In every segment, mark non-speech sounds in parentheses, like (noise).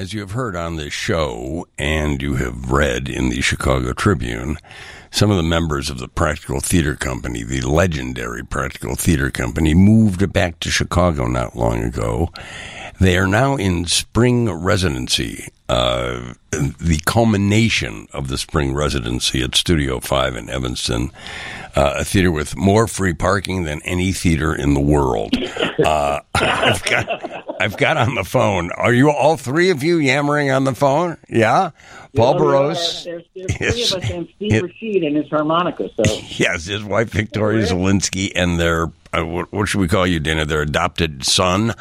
As you have heard on this show, and you have read in the Chicago Tribune, some of the members of the Practical Theater Company, the legendary Practical Theater Company, moved back to Chicago not long ago. They are now in spring residency, uh, the culmination of the spring residency at Studio 5 in Evanston, uh, a theater with more free parking than any theater in the world. Uh, (laughs) I've got, I've got on the phone. Are you all three of you yammering on the phone? Yeah, Paul Barrosse. are- There's, there's three (laughs) Yes. of us and Steve It- Rashid and his harmonica. So (laughs) Yes, his wife Victoria Zielinski and their uh, what, what should we call you, Dana? Their adopted son.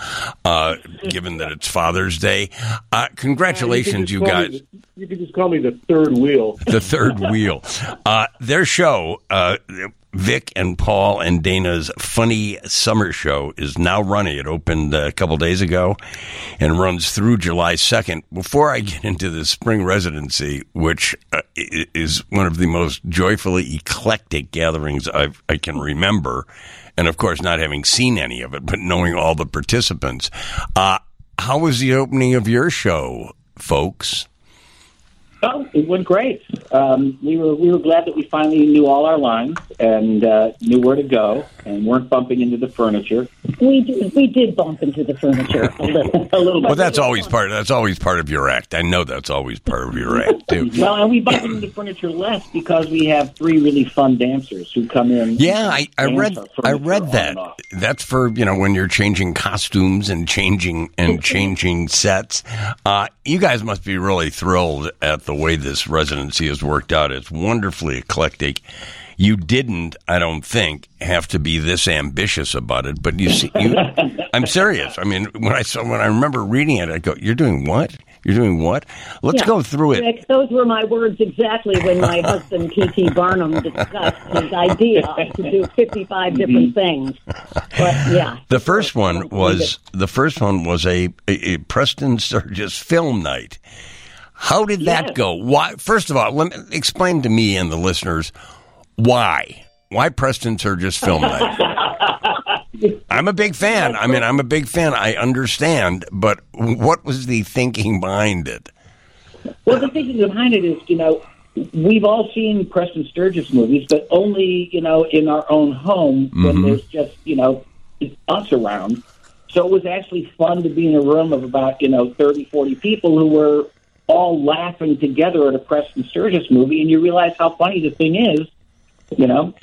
Uh, given that it's Father's Day, uh, congratulations, you call guys. me you can just call me the third wheel. the third wheel. (laughs) Uh, their show, uh, Vic and Paul and Dana's funny summer show, is now running. It opened a couple days ago and runs through July 2nd. Before I get into the spring residency, which uh, is one of the most joyfully eclectic gatherings I've, I can remember, and of course, not having seen any of it, but knowing all the participants, uh, how was the opening of your show, folks? Oh, it went great. Um, we were we were glad that we finally knew all our lines and uh, knew where to go and weren't bumping into the furniture. We did, we did bump into the furniture a little. (laughs) A little Well, bit. that's always part. That's always part of your act. I know that's always part of your act too. (laughs) Well, and we bump into the furniture less because we have three really fun dancers who come in. Yeah, I, I read. I read that. That's for you know when you're changing costumes and changing and (laughs) changing sets. Uh, you guys must be really thrilled at the way this residency has worked out. It's wonderfully eclectic. You didn't, I don't think, have to be this ambitious about it. But you see, you, (laughs) I'm serious. I mean, when I saw when I remember reading it, I go, "You're doing what? You're doing what? Let's Yeah. go through it." Those were my words exactly when my (laughs) husband, P.T. Barnum, discussed his idea to do 55 different mm-hmm. things. But yeah. The first one was the first one was a, a, a Preston Sturges film night. How did that Yes. go? Why? First of all, let me explain to me and the listeners why. Why Preston Sturges film night? (laughs) I'm a big fan. I mean, I'm a big fan. I understand, but what was the thinking behind it? Well, the thinking behind it is, you know, we've all seen Preston Sturges movies, but only, you know, in our own home when mm-hmm. there's just, you know, us around. So it was actually fun to be in a room of about, you know, 30, 40 people who were all laughing together at a Preston Sturges movie, and you realize how funny the thing is, you know?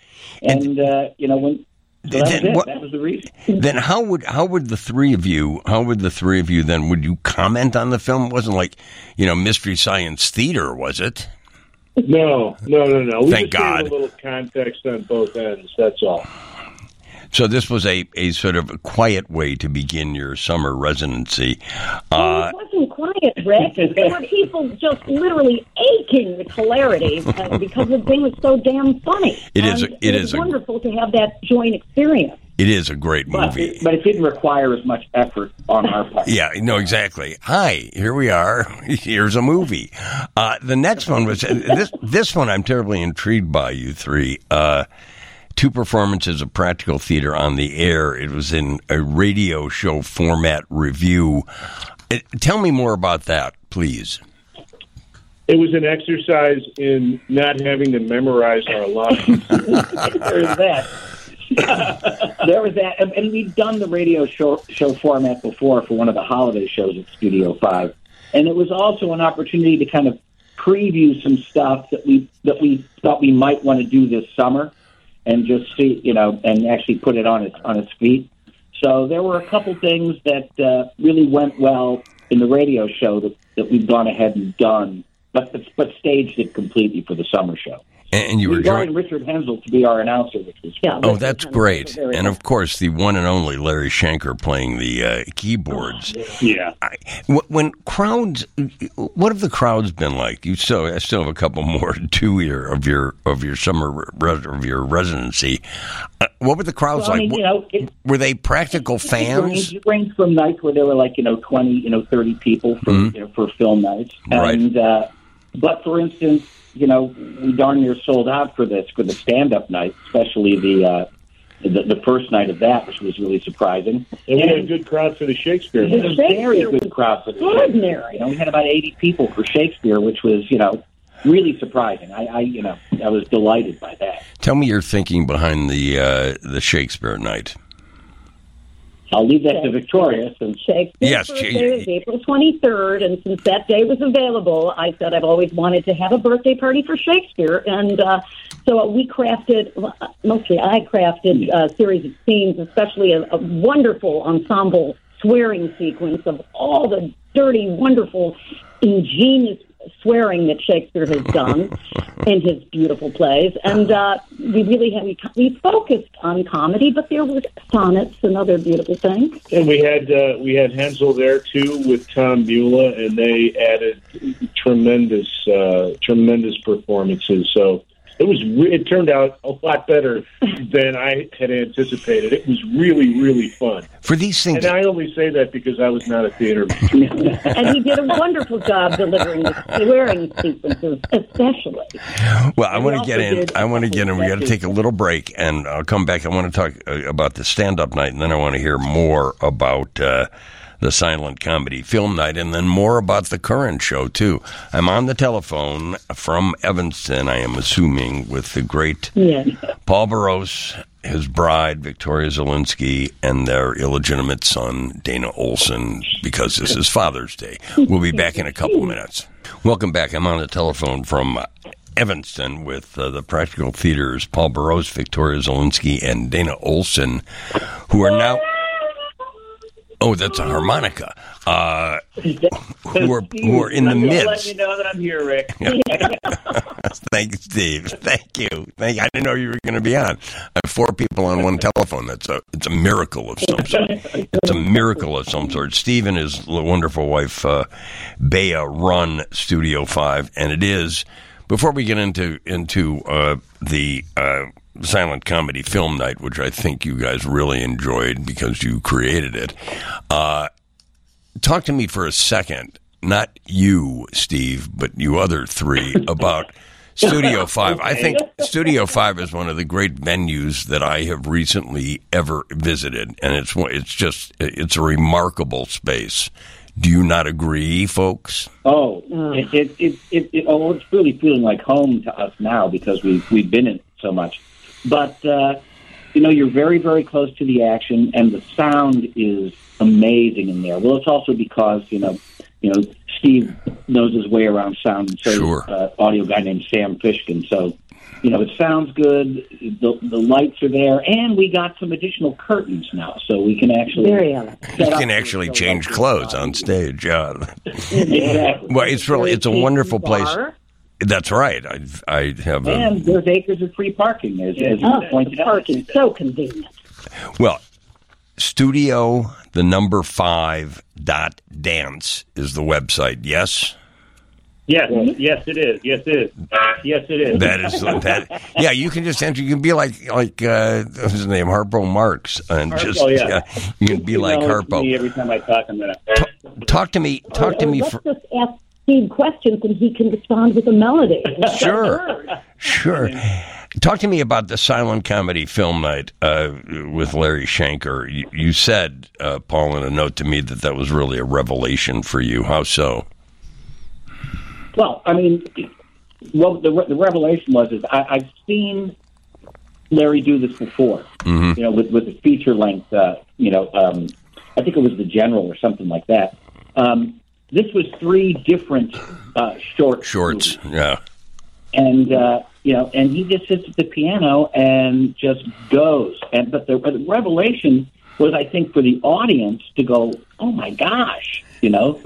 And, uh, you know, when. So that was Then it. what- That was the reason. (laughs) Then how would how would the three of you how would the three of you then would you comment on the film? It wasn't like you know mystery science theater, was it? No, no, no, no. We Thank just God. a little context on both ends. That's all. So this was a, a sort of a quiet way to begin your summer residency. Well, Uh, it wasn't quiet, Rick. (laughs) There were people just literally aching with hilarity uh, (laughs) because the thing was so damn funny. It is a- And it it is was a- wonderful to have that joint experience. it is a great But movie. it, but it didn't require as much effort on our part. (laughs) Yeah, no, exactly. Hi, here we are. Here's a movie. Uh, the next one was this. This one I'm terribly intrigued by. You three, uh, two performances of practical theater on the air. It was in a radio show format review. Uh, tell me more about that, please. It was an exercise in not having to memorize our lines. (laughs) there was that. (laughs) there was that, and, and we'd done the radio show show format before for one of the holiday shows at Studio Five, and it was also an opportunity to kind of preview some stuff that we that we thought we might want to do this summer, and just see, you know, and actually put it on its on its feet. So there were a couple things that uh, really went well in the radio show that, that we've gone ahead and done, but but staged it completely for the summer show. And, and you were We brought joined. Richard Henzel to be our announcer, which was Yeah, Oh, Rick that's was great. very And of course, the one and only Larry Schanker playing the uh, keyboards. yeah. I, when crowds, what have the crowds been like? You still, I still have a couple more (laughs) to do here of your of your summer res, of your residency. Uh, what were the crowds Well, I like? mean, you know, it, were they practical it fans? ranged, it ranged from nights where there were like you know twenty, you know, thirty people for you know, for film nights, Mm-hmm. Right. and uh, but for instance, you know, we darn near sold out for this for the stand up night, especially the uh, the, the first night of that, which was really surprising. And we had a good crowd for the Shakespeare. It was a very Shakespeare good was crowd for the extraordinary. You know, we had about 80 people for Shakespeare, which was, you know, really surprising. I, I you know, I was delighted by that. Tell me your thinking behind the uh, the Shakespeare night. I'll leave that to Victoria since Shakespeare's Yes, birthday she- was April 23rd, and since that day was available, I said I've always wanted to have a birthday party for Shakespeare, and uh, so we crafted, mostly I crafted a series of scenes, especially a, a wonderful ensemble swearing sequence of all the dirty, wonderful, ingenious swearing that Shakespeare has done (laughs) in his beautiful plays, and uh, we really had we, we focused on comedy, but there were sonnets and other beautiful things. And we had uh, we had Henzel there too with Tom Beulah, and they added tremendous uh, tremendous performances. So it was it turned out a lot better (laughs) than I had anticipated. It was really really fun. For these things, And I only say that because I was not a theater. (laughs) and he did a wonderful job delivering the swearing sequences, especially. well, I want to get in. I want to get in. We got to take a little break, and I'll come back. I want to talk uh, about the stand-up night, and then I want to hear more about uh, the silent comedy film night, and then more about the current show too. I'm on the telephone from Evanston. I am assuming with the great Yeah. Paul Barrosse, his bride, Victoria Zielinski, and their illegitimate son, Dana Olsen, because this is Father's Day. We'll be back in a couple minutes. Welcome back. I'm on the telephone from Evanston with uh, the Practical Theater's Paul Barrosse, Victoria Zielinski, and Dana Olsen, who are now. Oh, that's a harmonica. Uh, who are who are in the I'm Let midst? you know that I'm here, Rick. (laughs) Thank you, Steve. Thank you. Thank you. I didn't know you were going to be on. I have four people on one telephone. That's a it's a miracle of some sort. It's a miracle of some sort. Steve and his wonderful wife, uh, Bea, run Studio Five, and it is. Before we get into into uh, the uh, silent comedy film night, which I think you guys really enjoyed because you created it, uh, talk to me for a second. Not you, Steve, but you other three (laughs) about Studio (laughs) Five. I think Studio Five is one of the great venues that I have recently ever visited, and it's it's just it's a remarkable space. Do you not agree, folks? Oh, it, it, it, it, oh, it's really feeling like home to us now because we've we've been in so much. But uh, you know, you're very very close to the action, and the sound is amazing in there. Well, it's also because you know, you know, Steve knows his way around sound, and so Sure. uh, audio guy named Sam Fishkin. So. You know, it sounds good. The, the lights are there, and we got some additional curtains now, so we can actually Very You can actually change clothes on stage. Yeah. (laughs) Exactly. Well, it's really it's a wonderful place. Bar. That's right. I I have And a there's acres of free parking, as, as you Oh, pointed the out. parking so convenient. well. Studio the number five dot dance is the website. Yes, Yes, yes, it is. Yes, it is. Yes, it is. that is that. Yeah, you can just enter. You can be like like uh, what's his name Harpo Marx, and just Harpo, yeah. you can be like know, it's me Harpo. Every time I talk, I'm gonna. Talk to me. Talk to Or me. let's For, just ask Steve questions and he can respond with a melody. (laughs) Sure. Sure. Talk to me about the silent comedy film night uh, with Larry Schanker. You, you said, uh, Paul, in a note to me that that was really a revelation for you. How so? Well, I mean, well, the, the revelation was is I, I've seen Larry do this before. You know, with with a feature length. Uh, you know, um, I think it was the General or something like that. Um, this was three different uh, short Shorts. movies. Yeah. and uh, you know, and he just sits at the piano and just goes. And but the, but the revelation was, I think, for the audience to go, "Oh my gosh," you know,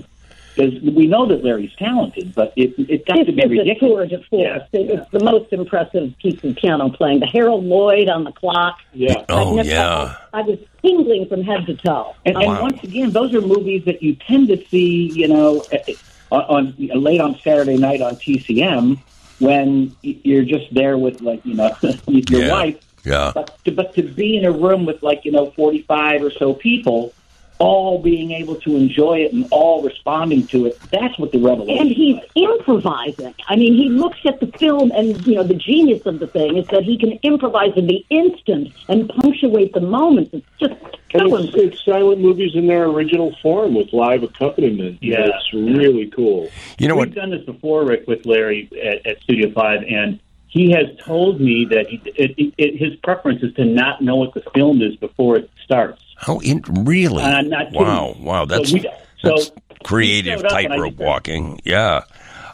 because we know that Larry's talented, but it it got This to be was a tour ridiculous. de force. It was the most impressive piece of piano playing. The Harold Lloyd on the clock. Yeah. Oh, never- yeah. I was tingling from head to toe. And, and once again, those are movies that you tend to see, you know, eh, on, on late on Saturday night on TCM when you're just there with like you know (laughs) your Yeah. wife. Yeah. But to, but to be in a room with like you know forty five or so people, all being able to enjoy it and all responding to it. That's what the revelation. And he's improvising. I mean, he looks at the film, and you know, the genius of the thing is that he can improvise in the instant and punctuate the moments. It's just And so it's, it's silent movies in their original form with live accompaniment. Yeah. It's really cool. You know We've what? done this before, Rick, with Larry at, at Studio Five, and he has told me that he, it, it, it, his preference is to not know what the film is before it starts. How in really? Not wow, wow. That's, So we- so that's creative we showed up and I tightrope walking. Yeah.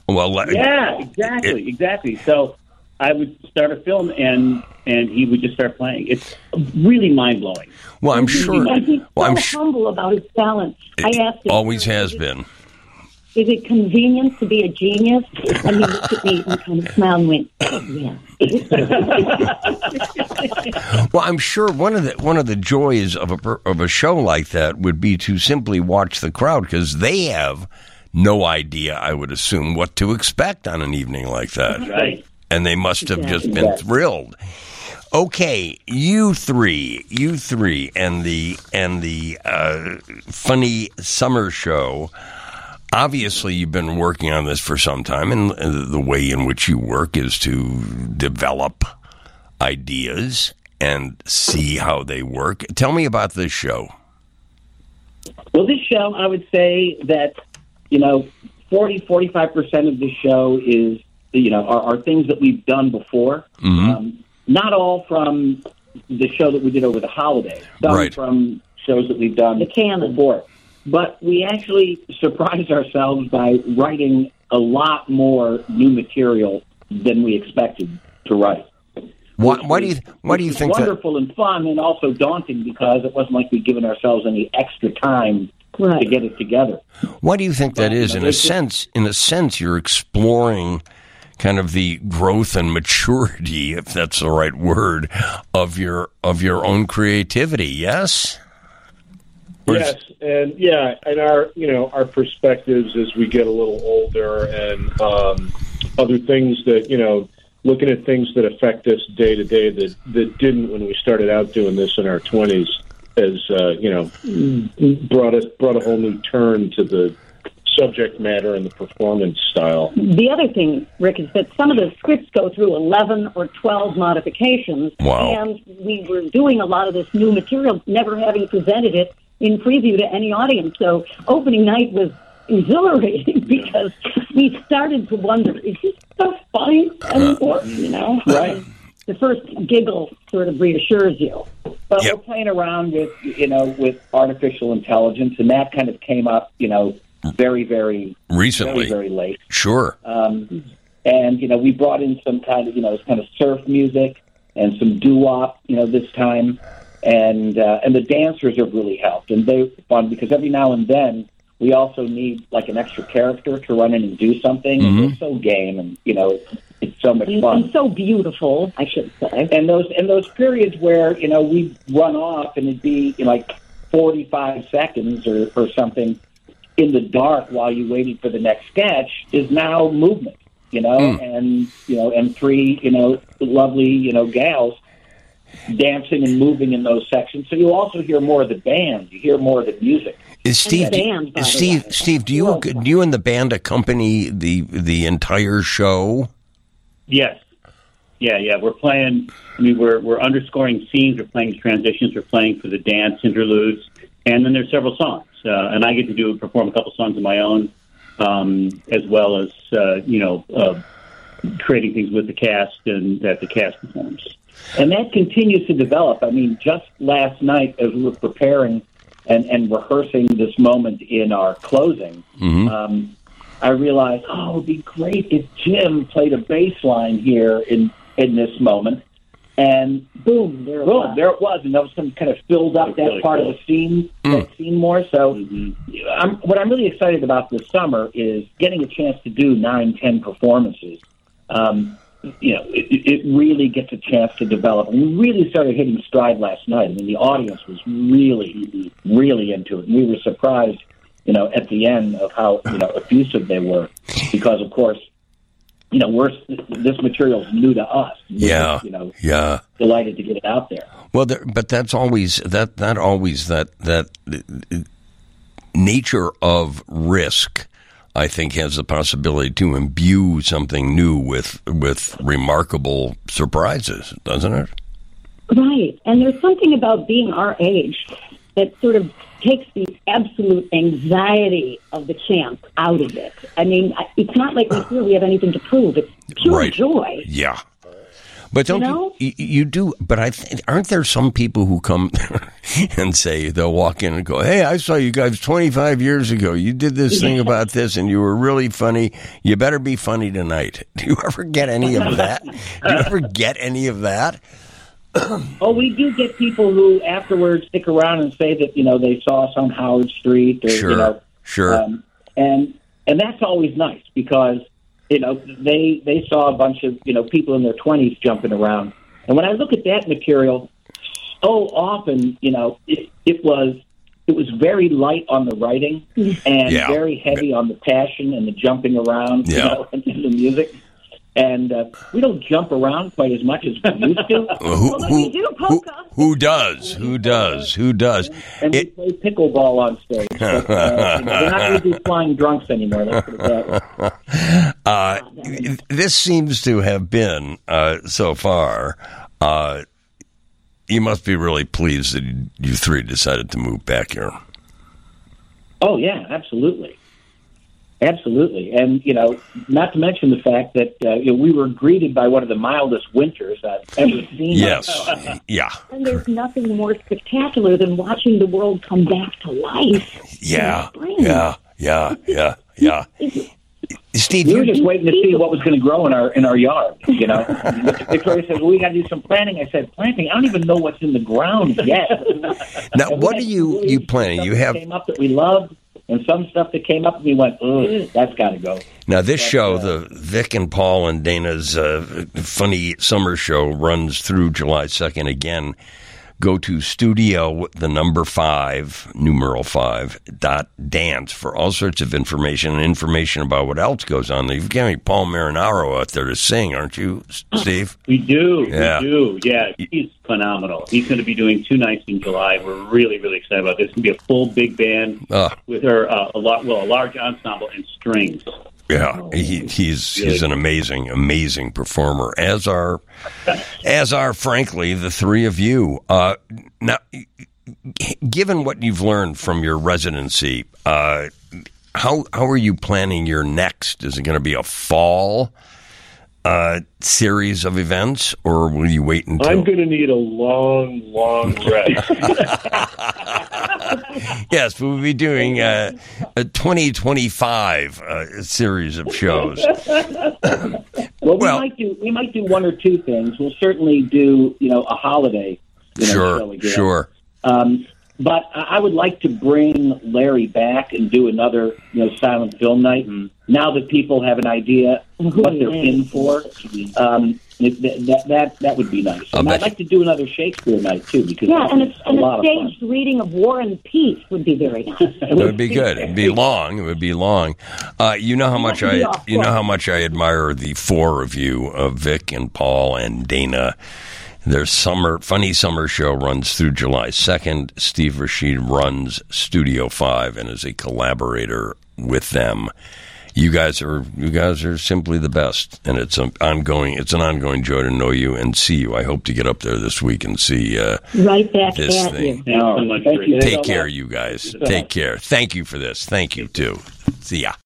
Well, uh, Yeah, exactly, exactly. So I would start a film, and and he would just start playing. It's really mind blowing. well, I'm sure. And he's Well, so I'm humble about his talent. I asked him, Always has been. Is it convenient to be a genius? And he looked at me and kind of smiled and went, yeah. Well, I'm sure one of the one of the joys of a of a show like that would be to simply watch the crowd because they have no idea. I would assume what to expect on an evening like that, Right. and they must have just been Exactly. thrilled. Okay, you three, you three, and the and the uh, funny summer show. Obviously, you've been working on this for some time, and uh, the way in which you work is to develop ideas and see how they work. Tell me about this show. Well, this show, I would say that, you know, 40, 45% of the show is, you know, are, are things that we've done before. Um, not all from the show that we did over the holidays. Some Right. from shows that we've done The canon. before. But we actually surprised ourselves by writing a lot more new material than we expected to write. Why, why do you why do you which was think that? wonderful and fun and also daunting because it wasn't like we'd given ourselves any extra time Right. to get it together. Why do you think that Well, is? you In a sense, in a sense, you're exploring kind of the growth and maturity, if that's the right word, of your of your own creativity. Yes. Or is- Yes, and yeah, and our you know our perspectives as we get a little older, and um, other things that you know, looking at things that affect us day to day that that didn't when we started out doing this in our twenties, as uh, you know, brought us brought a whole new turn to the subject matter and the performance style. The other thing, Rick, is that some of the scripts go through 11 or 12 modifications. Wow. And we were doing a lot of this new material, never having presented it in preview to any audience. So opening night was exhilarating (laughs) because we started to wonder, is this so funny anymore? You know? Right. The first giggle sort of reassures you. But Yep. we're playing around with you know with artificial intelligence, and that kind of came up you know very very Recently, very very late. sure. Um, and you know we brought in some kind of you know kind of surf music and some doo wop you know this time, and uh, and the dancers have really helped, and they're fun um, because every now and then we also need like an extra character to run in and do something, and mm-hmm. they're so game, and you know it's, it's so much fun. and so beautiful, I should say. and those and those periods where you know we run off and it'd be you know, like forty five seconds or, or something in the dark while you waited for the next sketch is now movement you know? Mm. And you know and three you know lovely you know gals dancing and moving in those sections so you also hear more of the band you hear more of the music Is Steve? the band, the Steve? Steve? Do you do you and the band accompany the the entire show? Yes. Yeah, yeah. We're playing. I mean, we're we're underscoring scenes. We're playing transitions. We're playing for the dance interludes, and then there's several songs. Uh, and I get to do perform a couple songs of my own, um, as well as uh, you know, uh, creating things with the cast and that the cast performs. And that continues to develop. I mean, just last night as we were preparing and, and rehearsing this moment in our closing, um, I realized, oh, it would be great if Jim played a bass line here in in this moment. And boom, there it Boom, was. There it was, and that was some kind of filled up That's that really part cool. of the scene, that scene more. So, Mhm. I'm, what I'm really excited about this summer is getting a chance to do nine, ten performances. Um, you know, it, it really gets a chance to develop. And we really started hitting stride last night. I mean, the audience was really, really into it. And we were surprised, you know, at the end of how, you know, abusive they were. Because, of course, you know, we're, this material is new to us. We're Yeah. You know, Yeah. delighted to get it out there. Well, there, but that's always that that always that that uh, nature of risk, I think, has the possibility to imbue something new with with remarkable surprises, doesn't it? Right. And there's something about being our age that sort of takes the absolute anxiety of the champ out of it. I mean, it's not like we feel we have anything to prove. It's pure Right. joy. Yeah. But don't you, know? you, you do? But I th- aren't there some people who come (laughs) and say they'll walk in and go, "Hey, I saw you guys 25 years ago. You did this thing about this, and you were really funny. You better be funny tonight." (laughs) Do you ever get any of that? do you ever get any of that? (clears throat) Oh, we do get people who afterwards stick around and say that you know they saw us on Howard Street, or Sure, you know, sure. um, and and that's always nice because you know they they saw a bunch of you know people in their twenties jumping around, and when I look at that material, so often you know it, it was it was very light on the writing mm. and Yeah. very heavy on the passion and the jumping around, you Yeah. know, (laughs) and the music. And uh, we don't jump around quite as much as we used to. (laughs) Who, who, do who, polka. who does? Who does? Who does? and we play pickleball on stage. (laughs) But, uh, we're not going to be flying drunks anymore. Let's put it that way. (laughs) uh, this seems to have been uh, so far. Uh, you must be really pleased that you three decided to move back here. Oh yeah, absolutely, absolutely, and you know, not to mention the fact that uh, you know, we were greeted by one of the mildest winters I've ever seen. Yes. (laughs) Yeah. And there's nothing more spectacular than watching the world come back to life. Yeah. Yeah. Yeah. Yeah. Yeah. Steve, We were just waiting to see what was going to grow in our in our yard. You know, (laughs) Victoria says, "Well, we got to do some planting." I said, "Planting? I don't even know what's in the ground yet." now, what are you you planning? You have came up that we loved, and some stuff that came up and we went, Ugh, "That's got to go." now this show, the Vic and Paul and Dana's uh, funny summer show, runs through July second again. Go to studio the number five numeral five dot dance for all sorts of information and information about what else goes on. You've got me Paul Marinaro out there to sing, aren't you, (clears throat) Steve? We do. Yeah. We do. Yeah. He's phenomenal. He's going to be doing two nights in July. We're really, really excited about this. It's going to be a full big band Uh, with her, uh, a lot, well, a large ensemble and strings. Yeah, he, he's he's an amazing, amazing performer. As are, as are, frankly, the three of you. Uh, now, given what you've learned from your residency, uh, how how are you planning your next? Is it going to be a fall uh, series of events, or will you wait until? I'm going to need a long, long rest. (laughs) yes, we'll be doing uh, a 2025 uh, series of shows. Well, we Well- might do we might do one or two things. We'll certainly do you know a holiday you know, Sure, sure. Um, but I I would like to bring Larry back and do another you know silent film night. Now that people have an idea what they're in for, um, it, that, that that would be nice. I'll And bet I'd like to do another Shakespeare night too because Yeah, and, it's it's, a and lot a of staged reading of War and Peace would be very nice. (laughs) It would be good. It'd be long. It would be long. Uh, you know how much I you know how much I admire the four of you, uh, Vic and Paul and Dana. Their summer funny summer show runs through July second. Steve Rashid runs Studio Five and is a collaborator with them. You guys are you guys are simply the best, and it's an ongoing it's an ongoing joy to know you and see you. I hope to get up there this week and see. Uh, right back This at thing. you. Thanks so much, Thank you. take care, you guys. Take care. Thank you for this. Thank you too. See ya.